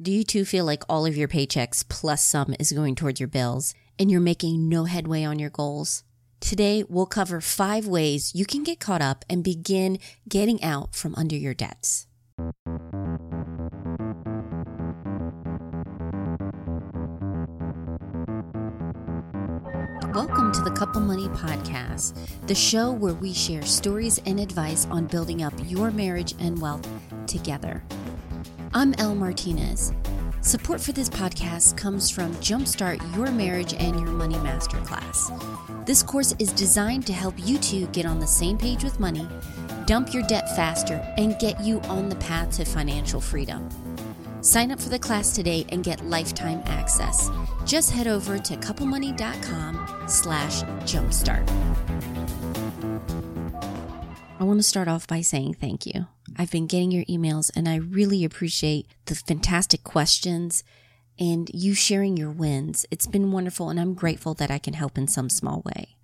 Do you too feel like all of your paychecks plus some is going towards your bills and you're making no headway on your goals? Today, we'll cover five ways you can get caught up and begin getting out from under your debts. Welcome to the Couple Money Podcast, the show where we share stories and advice on building up your marriage and wealth together. I'm Elle Martinez. Support for this podcast comes from Jumpstart Your Marriage and Your Money Masterclass. This course is designed to help you two get on the same page with money, dump your debt faster, and get you on the path to financial freedom. Sign up for the class today and get lifetime access. Just head over to couplemoney.com slash jumpstart. I want to start off by saying thank you. I've been getting your emails and I really appreciate the fantastic questions and you sharing your wins. It's been wonderful and I'm grateful that I can help in some small way.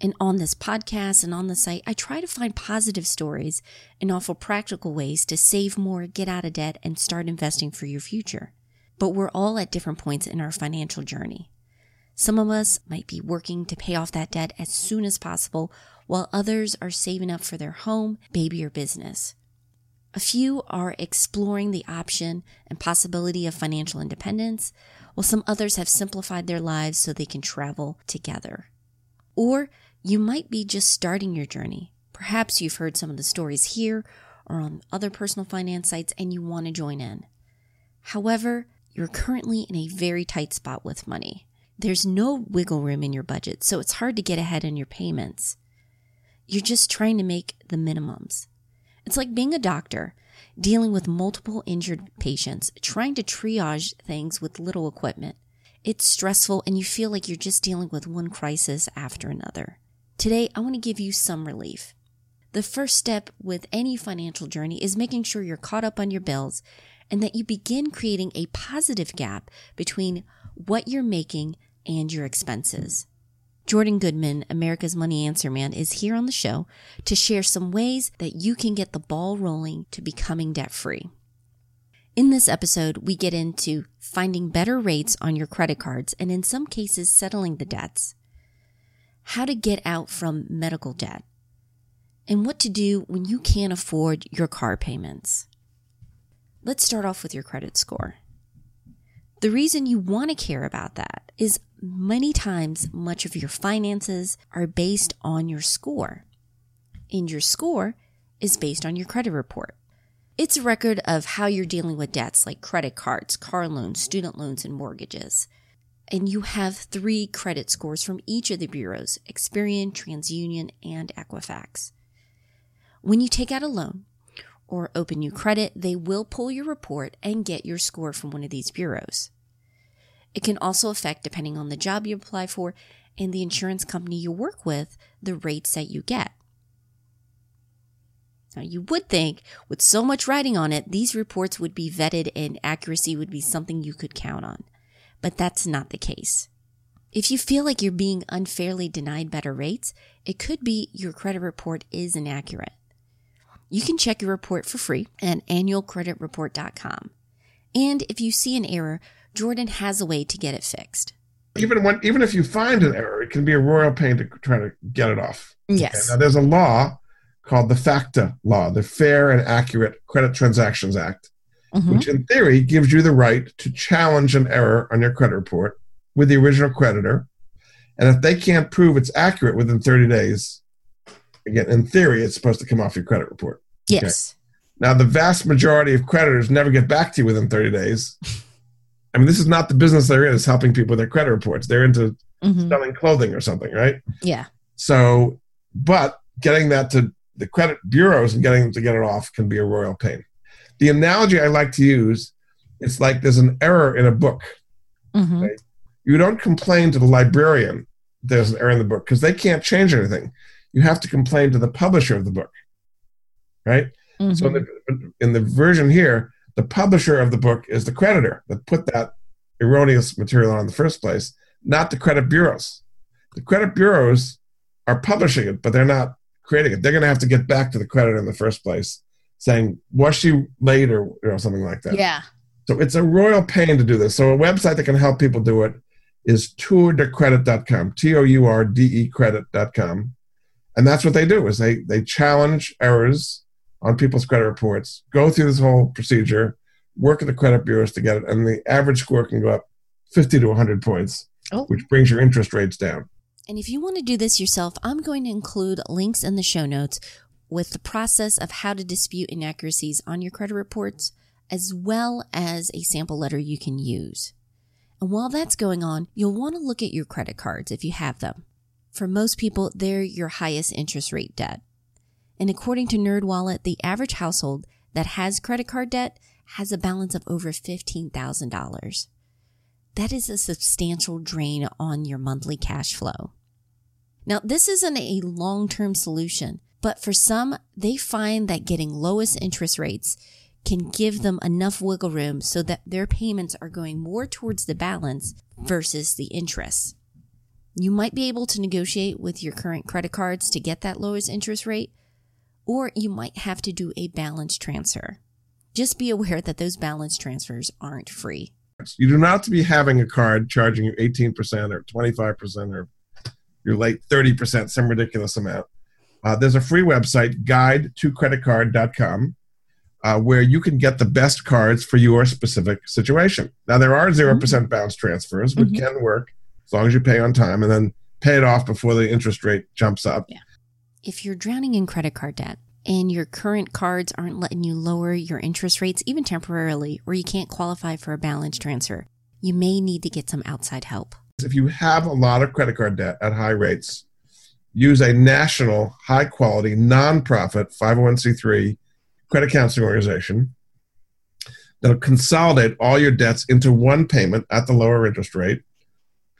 And on this podcast and on the site, I try to find positive stories and offer practical ways to save more, get out of debt, and start investing for your future. But we're all at different points in our financial journey. Some of us might be working to pay off that debt as soon as possible, while others are saving up for their home, baby, or business. A few are exploring the option and possibility of financial independence, while some others have simplified their lives so they can travel together. Or you might be just starting your journey. Perhaps you've heard some of the stories here or on other personal finance sites and you want to join in. However, you're currently in a very tight spot with money. There's no wiggle room in your budget, so it's hard to get ahead in your payments. You're just trying to make the minimums. It's like being a doctor, dealing with multiple injured patients, trying to triage things with little equipment. It's stressful and you feel like you're just dealing with one crisis after another. Today, I want to give you some relief. The first step with any financial journey is making sure you're caught up on your bills and that you begin creating a positive gap between what you're making and your expenses. Jordan Goodman, America's Money Answer Man, is here on the show to share some ways that you can get the ball rolling to becoming debt free. In this episode, we get into finding better rates on your credit cards and in some cases settling the debts, how to get out from medical debt, and what to do when you can't afford your car payments. Let's start off with your credit score. The reason you want to care about that is many times much of your finances are based on your score. And your score is based on your credit report. It's a record of how you're dealing with debts like credit cards, car loans, student loans, and mortgages. And you have three credit scores from each of the bureaus Experian, TransUnion, and Equifax. When you take out a loan or open new credit, they will pull your report and get your score from one of these bureaus. It can also affect, depending on the job you apply for and the insurance company you work with, the rates that you get. Now, you would think with so much writing on it, these reports would be vetted and accuracy would be something you could count on. But that's not the case. If you feel like you're being unfairly denied better rates, it could be your credit report is inaccurate. You can check your report for free at annualcreditreport.com. And if you see an error, Jordan has a way to get it fixed. Even when even if you find an error, it can be a royal pain to try to get it off. Yes. Okay, now there's a law called the FACTA law, the Fair and Accurate Credit Transactions Act, Mhm. which in theory gives you the right to challenge an error on your credit report with the original creditor. And if they can't prove it's accurate within 30 days, again, in theory, it's supposed to come off your credit report. Yes. Now, the vast majority of creditors never get back to you within 30 days. I mean, this is not the business they're in, is helping people with their credit reports. They're into Mhm. selling clothing or something, right? Yeah. So, but getting that to the credit bureaus and getting them to get it off can be a royal pain. The analogy I like to use, it's like there's an error in a book. Mhm. You don't complain to the librarian there's an error in the book because they can't change anything. You have to complain to the publisher of the book, right? So in the, mm-hmm. in the version here, the publisher of the book is the creditor that put that erroneous material on in the first place, not the credit bureaus. The credit bureaus are publishing it, but they're not creating it. They're going to have to get back to the creditor in the first place, saying, "Was she late?" or you know something like that. Yeah. So it's a royal pain to do this. So a website that can help people do it is tourdecredit.com, T-O-U-R-D-E credit.com. And that's what they do is they they challenge errors on people's credit reports, go through this whole procedure, work at the credit bureaus to get it, and the average score can go up 50 to 100 points, oh. which brings your interest rates down. And if you want to do this yourself, I'm going to include links in the show notes with the process of how to dispute inaccuracies on your credit reports, as well as a sample letter you can use. And while that's going on, you'll want to look at your credit cards if you have them. For most people, they're your highest interest rate debt. And according to NerdWallet, the average household that has credit card debt has a balance of over $15,000. That is a substantial drain on your monthly cash flow. Now, this isn't a long-term solution, but for some, they find that getting lowest interest rates can give them enough wiggle room so that their payments are going more towards the balance versus the interest. You might be able to negotiate with your current credit cards to get that lowest interest rate, or you might have to do a balance transfer. Just be aware that those balance transfers aren't free. You do not to be having a card charging you 18% or 25% or your late 30%, some ridiculous amount. Uh, there's a free website, guide to creditcard.com, uh, where you can get the best cards for your specific situation. Now, there are 0% mm-hmm. bounce transfers, which mm-hmm. can work as long as you pay on time and then pay it off before the interest rate jumps up. Yeah. If you're drowning in credit card debt and your current cards aren't letting you lower your interest rates even temporarily, or you can't qualify for a balance transfer, you may need to get some outside help. If you have a lot of credit card debt at high rates, use a national, high quality, nonprofit 501c3 credit counseling organization that'll consolidate all your debts into one payment at the lower interest rate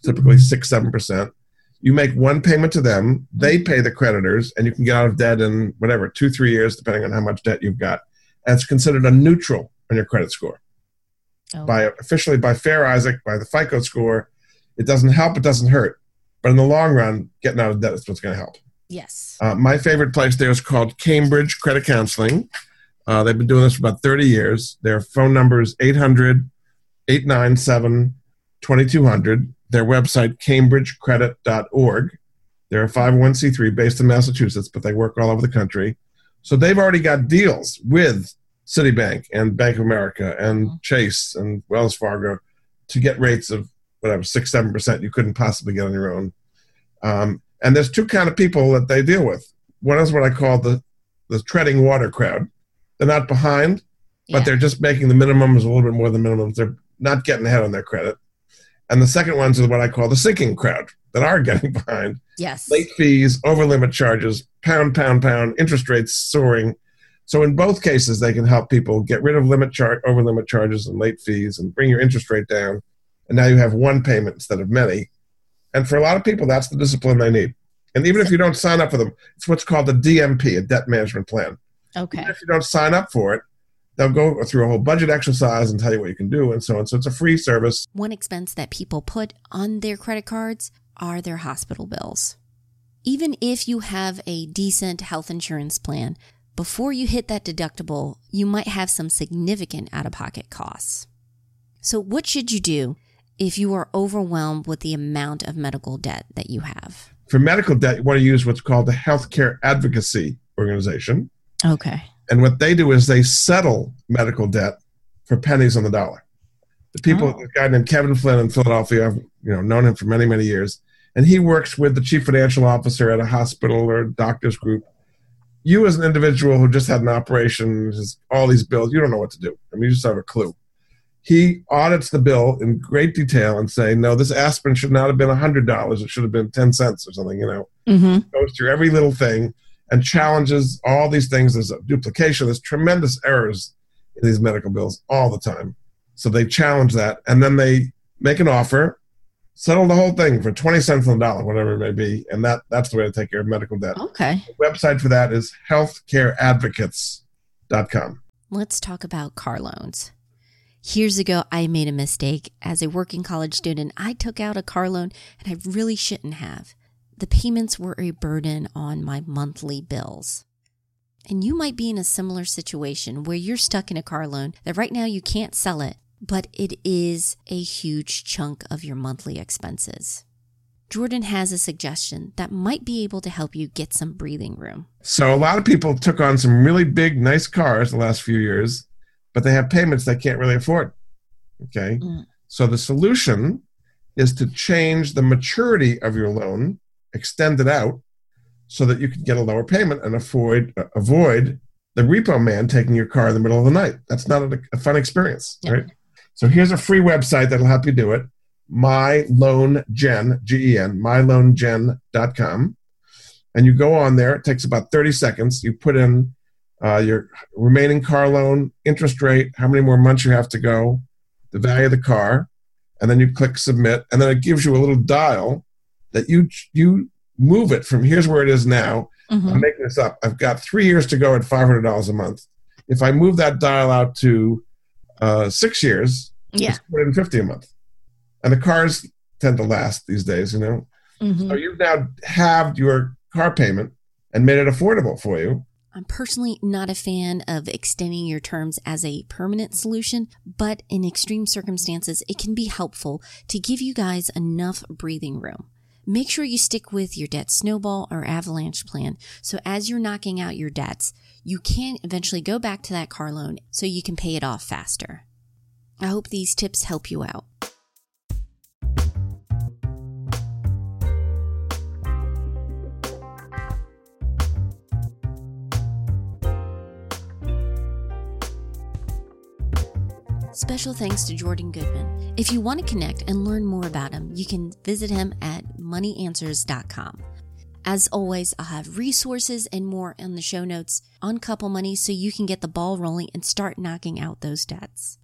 typically six, seven percent. You make one payment to them, they pay the creditors, and you can get out of debt in whatever, two, three years, depending on how much debt you've got. And it's considered a neutral on your credit score. Oh. By officially by Fair Isaac, by the FICO score, it doesn't help, it doesn't hurt. But in the long run, getting out of debt is what's going to help. Yes. Uh, my favorite place there is called Cambridge Credit Counseling. Uh, they've been doing this for about 30 years. Their phone number is 800 897 2200 their website, cambridgecredit.org. They're a 501c3 based in Massachusetts, but they work all over the country. So they've already got deals with Citibank and Bank of America and mm-hmm. Chase and Wells Fargo to get rates of whatever six seven percent you couldn't possibly get on your own. Um, and there's two kind of people that they deal with. One is what I call the the treading water crowd. They're not behind, but yeah. they're just making the minimums a little bit more than minimums. They're not getting ahead on their credit. And the second ones are what I call the sinking crowd that are getting behind. Yes. Late fees, over limit charges, pound, pound, pound, interest rates soaring. So in both cases, they can help people get rid of limit char- over limit charges and late fees and bring your interest rate down. And now you have one payment instead of many. And for a lot of people, that's the discipline they need. And even if you don't sign up for them, it's what's called a DMP, a debt management plan. Okay. Even if you don't sign up for it, they'll go through a whole budget exercise and tell you what you can do and so on. So it's a free service. One expense that people put on their credit cards are their hospital bills. Even if you have a decent health insurance plan, before you hit that deductible, you might have some significant out of pocket costs. So, what should you do if you are overwhelmed with the amount of medical debt that you have? For medical debt, you want to use what's called the Healthcare Advocacy Organization. Okay. And what they do is they settle medical debt for pennies on the dollar. The people, oh. a guy named Kevin Flynn in Philadelphia, I've you know known him for many many years, and he works with the chief financial officer at a hospital or doctor's group. You, as an individual who just had an operation, has all these bills, you don't know what to do. I mean, you just have a clue. He audits the bill in great detail and say, no, this aspirin should not have been hundred dollars; it should have been ten cents or something. You know, mm-hmm. goes through every little thing and challenges all these things. There's a duplication. There's tremendous errors in these medical bills all the time. So they challenge that, and then they make an offer, settle the whole thing for twenty cents on the dollar, whatever it may be, and that that's the way to take care of medical debt. Okay. The website for that is healthcareadvocates.com. Let's talk about car loans. Years ago, I made a mistake. As a working college student, I took out a car loan and I really shouldn't have the payments were a burden on my monthly bills. And you might be in a similar situation where you're stuck in a car loan that right now you can't sell it, but it is a huge chunk of your monthly expenses. Jordan has a suggestion that might be able to help you get some breathing room. So a lot of people took on some really big, nice cars the last few years, but they have payments they can't really afford. Okay. Mm. So the solution is to change the maturity of your loan, extend it out so that you can get a lower payment and avoid uh, avoid the repo man taking your car in the middle of the night. That's not a, a fun experience, Yeah. right? So here's a free website that'll help you do it. My Loan Gen, myloangen.com. And you go on there, it takes about 30 seconds. You put in uh, your remaining car loan, interest rate, how many more months you have to go, the value of the car, and then you click submit, and then it gives you a little dial that you you move it from here's where it is now. Mhm. I'm making this up. I've got three years to go at five hundred dollars a month. If I move that dial out to uh, six years, Yeah. it's one hundred fifty a month, and the cars tend to last these days. You know, Mhm. so you've now halved your car payment and made it affordable for you. I'm personally not a fan of extending your terms as a permanent solution, but in extreme circumstances, it can be helpful to give you guys enough breathing room. Make sure you stick with your debt snowball or avalanche plan so as you're knocking out your debts, you can eventually go back to that car loan so you can pay it off faster. I hope these tips help you out. Special thanks to Jordan Goodman. If you want to connect and learn more about him, you can visit him at moneyanswers.com. As always, I'll have resources and more in the show notes on Couple Money so you can get the ball rolling and start knocking out those debts.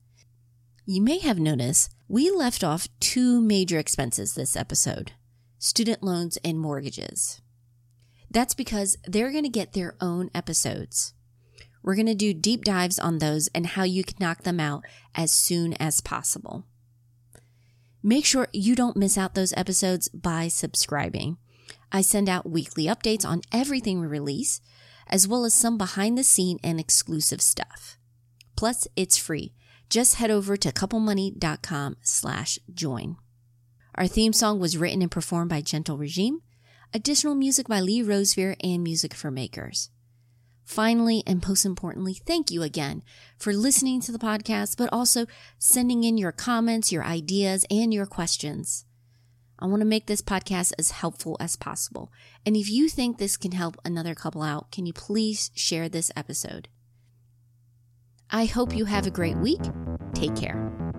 You may have noticed we left off two major expenses this episode student loans and mortgages. That's because they're going to get their own episodes. We're going to do deep dives on those and how you can knock them out as soon as possible. Make sure you don't miss out those episodes by subscribing. I send out weekly updates on everything we release, as well as some behind the scene and exclusive stuff. Plus, it's free. Just head over to couplemoney.com slash join. Our theme song was written and performed by Gentle Regime. Additional music by Lee Rosevere and Music for Makers. Finally, and most importantly, thank you again for listening to the podcast, but also sending in your comments, your ideas, and your questions. I want to make this podcast as helpful as possible. And if you think this can help another couple out, can you please share this episode? I hope you have a great week. Take care.